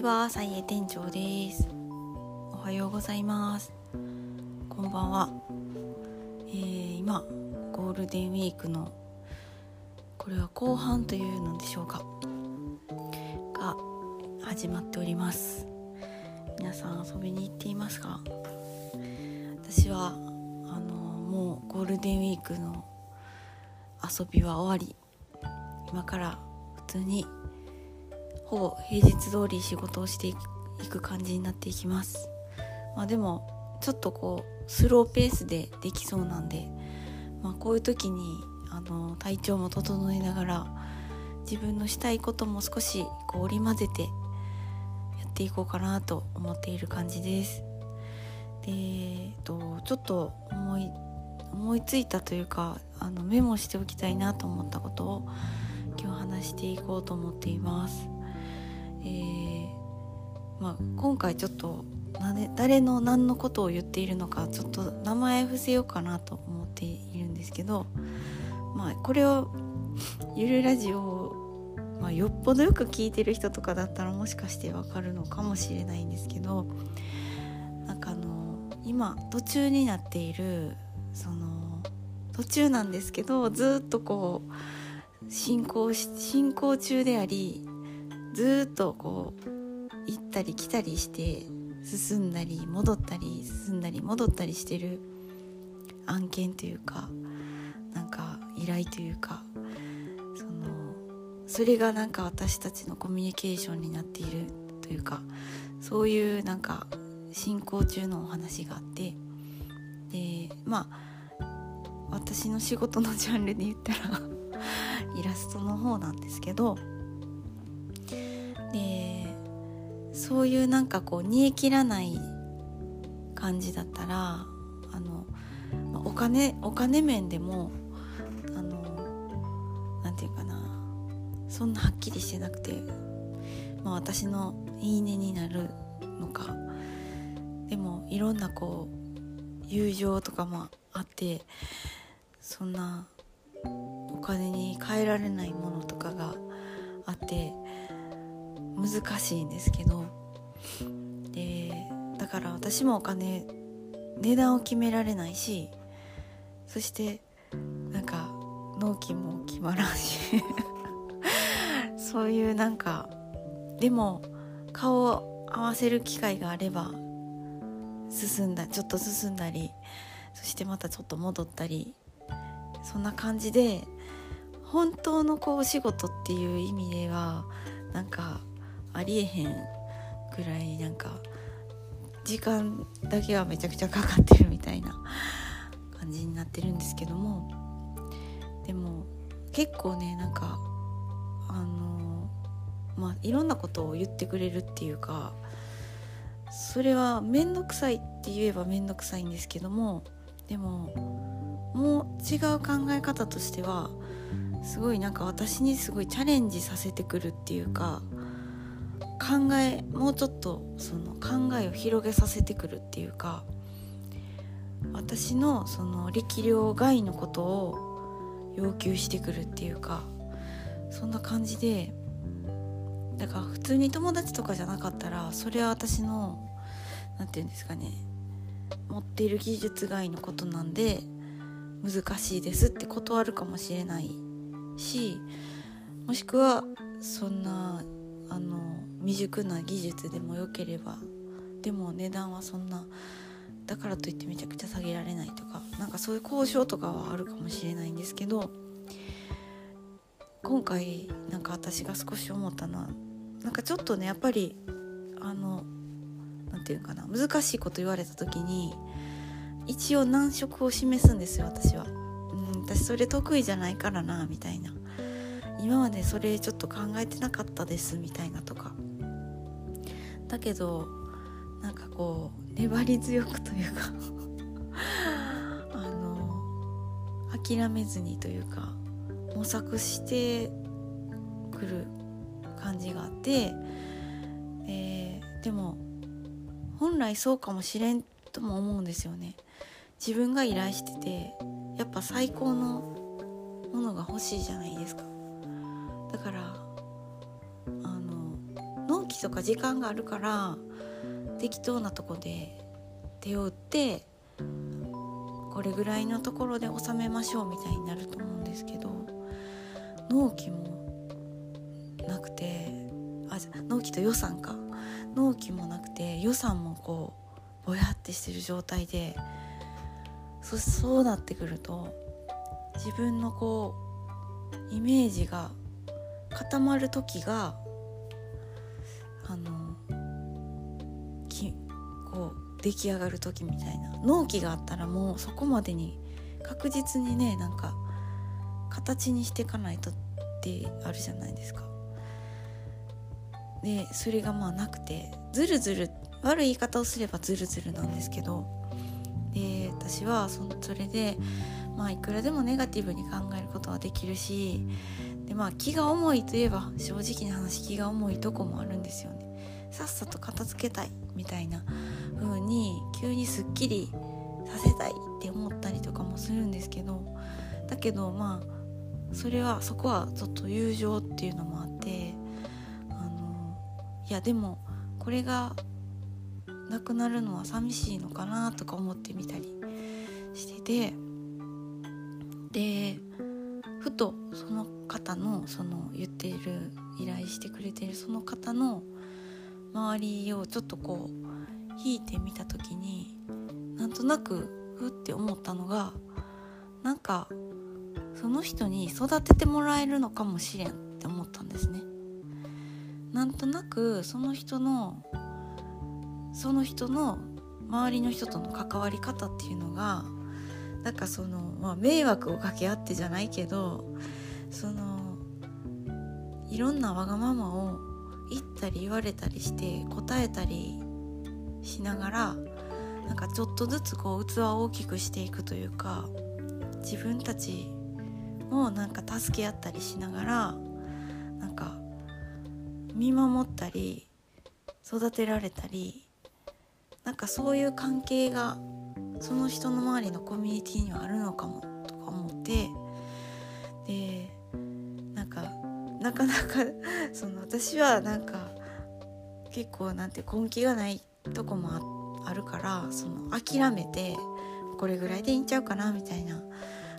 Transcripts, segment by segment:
ちは、さいえ店長です。おはようございます。こんばんは。えー今ゴールデンウィークのこれは後半というのでしょうかが始まっております。皆さん遊びに行っていますか？私はあのもうゴールデンウィークの遊びは終わり、今から普通にほぼ平日通り仕事をしていく感じになっていきます。まあでもちょっとこうスローペースでできそうなんで、まあ、こういう時にあの体調も整えながら自分のしたいことも少しこう織り交ぜてやっていこうかなと思っている感じです。で、えっと、ちょっと思い思いついたというかあのメモしておきたいなと思ったことを今日話していこうと思っています。えーまあ、今回ちょっと誰の何のことを言っているのかちょっと名前伏せようかなと思っているんですけど、まあ、これをゆるラジオを、まあ、よっぽどよく聞いてる人とかだったらもしかしてわかるのかもしれないんですけどなんかあの今途中になっているその途中なんですけどずっとこう進行し進行中でありずっとこう行ったり来たりして進んだり戻ったり進んだり戻ったりしてる案件というかなんか依頼というかそのそれがなんか私たちのコミュニケーションになっているというかそういうなんか進行中のお話があってでまあ私の仕事のジャンルで言ったらイラストの方なんですけどでそういうなんかこう煮え切らない感じだったらあのお金お金面でもあのなんていうかなそんなはっきりしてなくて、まあ、私のいいねになるのかでもいろんなこう友情とかもあってそんなお金に換えられないものとかがあって難しいんですけど。でだから私もお金値段を決められないしそしてなんか納期も決まらんし。そういうなんかでも顔を合わせる機会があれば進んだちょっと進んだりそしてまたちょっと戻ったりそんな感じで本当のこうお仕事っていう意味ではありえへんぐらいなんか時間だけはめちゃくちゃかかってるみたいな感じになってるんですけども。でも結構ねなんかあのまあいろんなことを言ってくれるっていうかそれは面倒くさいって言えば面倒くさいんですけどもでももう違う考え方としてはすごいなんか私にすごいチャレンジさせてくるっていうか考えもうちょっとその考えを広げさせてくるっていうか私のその力量外のことを要求してくるっていうかそんな感じでだから普通に友達とかじゃなかったらそれは私の何て言うんですかね持っている技術外のことなんで難しいですって断るかもしれないしもしくはそんなあの未熟な技術でもよければでも値段はそんなだからといってめちゃくちゃ下げられないとかなんかそういう交渉とかはあるかもしれないんですけど今回なんか私が少し思ったのはなんかちょっとねやっぱりあのなんていうかな難しいこと言われた時に一応難色を示すんですよ私は。うん私それ得意じゃないからなみたいな今までそれちょっと考えてなかったですみたいなとか。だけどなんかこう粘り強くというか あの諦めずにというか模索してくる感じがあってででも本来そうかもしれんとも思うんですよね。自分が依頼しててやっぱ最高のものが欲しいじゃないですか。だからあの納期とか時間があるから適当なとこで手を打ってこれぐらいのところで収めましょうみたいになると思うんですけど納期もなくてあ納期と予算か。納期もなくて予算もこうぼやってしてる状態でそそうなってくると自分のこうイメージが固まる時があのきこう出来上がる時みたいな納期があったらもうそこまでに確実にねなんか形にしていかないとってあるじゃないですか。でそれがまあなくてずるずる悪い言い方をすればずるずるなんですけどで私はそそれでまあいくらでもネガティブに考えることはできるしでまあ気が重いといえば正直な話気が重いとこもあるんですよね。さっさと片付けたいみたいな風に急にすっきりさせたいって思ったりとかもするんですけどだけどまあそれはそこはちょっと友情っていうのもあってあのいやでもこれがなくなるのは寂しいのかなとか思ってみたりしててでふとその方のその言っている依頼してくれているその方の周りをちょっとこう引いてみた時になんとなくふって思ったのがなんかその人に育ててもらえるのかもしれんって思ったんですね。なんとなくその人のその人の周りの人との関わり方っていうのがなんかその、まあ、迷惑をかけ合ってじゃないけどそのいろんなわがままを言ったり言われたりして答えたりしながらなんかちょっとずつこう器を大きくしていくというか自分たちもなんか助け合ったりしながらなんか見守ったり育てられたりなんかそういう関係がその人の周りのコミュニティにはあるのかもとか思ってなかなか その私はなんか結構なんて根気がないとこもあるからその諦めてこれぐらいでいいんちゃうかなみたいな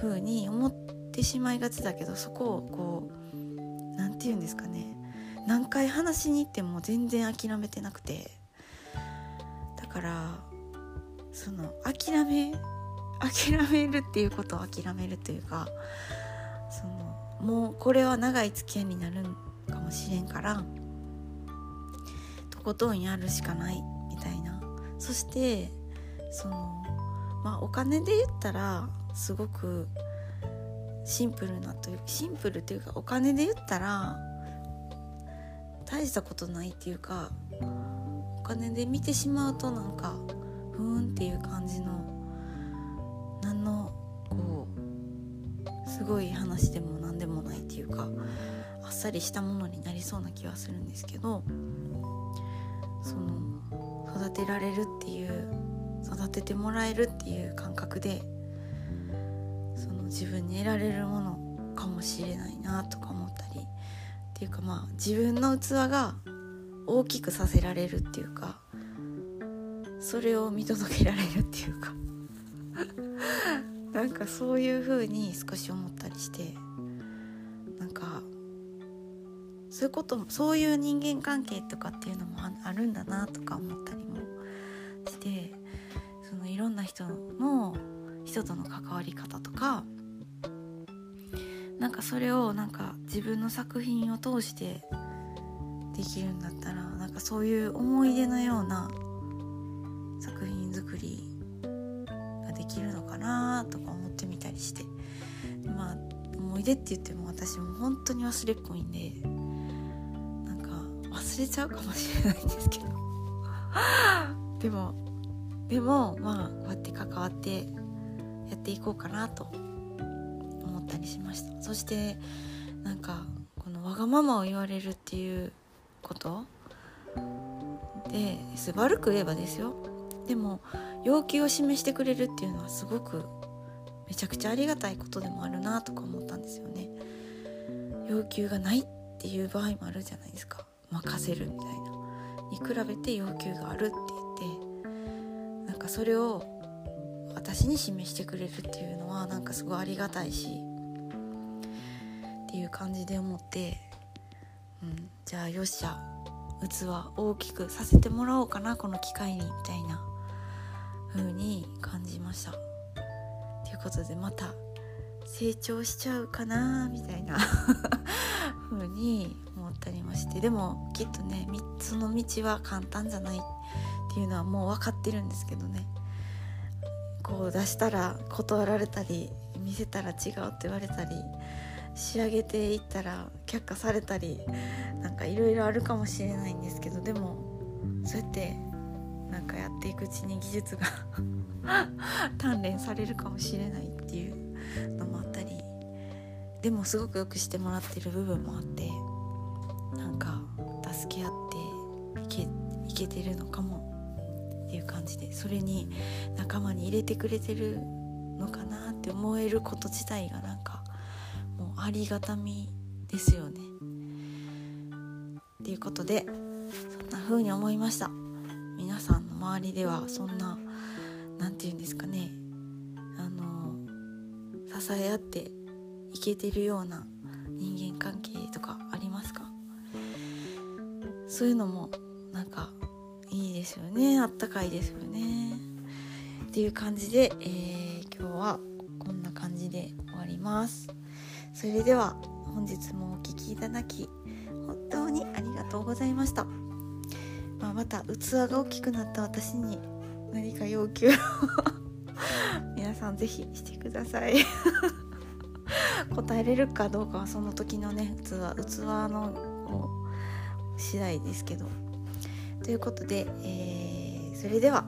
風に思ってしまいがちだけどそこをこう何て言うんですかね。何回話しに行っても全然諦めてなくて。だからその諦め諦めるっていうことを諦めるというかそのもうこれは長い付き合いになるかもしれんからとことんやるしかないみたいな。そしてそのまあお金で言ったらすごくシンプルなというシンプルというかお金で言ったら大したことないっていうかお金で見てしまうとなんかふーんっていう感じの何のこうすごい話でも何でもないっていうかあっさりしたものになりそうな気はするんですけどその育てられるっていう育ててもらえるっていう感覚でその自分に得られるものかもしれないなとか思ったりっていうかまあ自分の器が大きくさせられるっていうかそれを見届けられるっていうかなんかそういう風に少し思ったりしてなんかそういうこともそういう人間関係とかっていうのもあるんだなとか思ったりもしてそのいろんな人の人との関わり方とかなんかそれをなんか自分の作品を通してできるんだったらなんかそういう思い出のような作品作りができるのかなとか思ってみたりして。まあ思い出って言っても私も本当に忘れっぽいんでなんか忘れちゃうかもしれないんですけど。でもでもまあこうやって関わってやっていこうかなと思ったりしました。そしてなんかこのわがままを言われるっていうこと。で悪く言えばですよ。でも要求を示してくれるっていうのはすごくめちゃくちゃありがたいことでもあるなとか思ったんですよね。要求がないっていう場合もあるじゃないですか。任せるみたいな。に比べて要求があるって言って。なんかそれを私に示してくれるっていうのはなんかすごいありがたいし。っていう感じで思って、うん、じゃあよっしゃ。器大きくさせてもらおうかなこの機会に。みたいな風に感じました。ことでまた成長しちゃうかなみたいな。風に思ったりまして。でもきっとねその道は簡単じゃないっていうのはもう分かってるんですけどね。こう出したら断られたり見せたら違うって言われたり仕上げていったら却下されたりなんかいろいろあるかもしれないんですけどでもそうやってなんかやっていくうちに技術が 鍛錬されるかもしれないっていうのもあったりでもすごくよくしてもらってる部分もあってなんか助け合っていけいけてるのかもっていう感じでそれに仲間に入れてくれてるのかなって思えること自体がなんかもうありがたみですよね。っていうことでそんな風に思いました周りではそんな何て言うんですかね。あの支え合っていけてるような人間関係とかありますか？そういうのもなんかいいですよね。あったかいですよね。っていう感じで、えー、今日はこんな感じで終わります。それでは本日もお聴きいただき本当にありがとうございました、まあ、また器が大きくなった私に何か要求を。皆さん是非してください。答えれるかどうかはその時のね器器の次第ですけど。ということで、えー、それでは、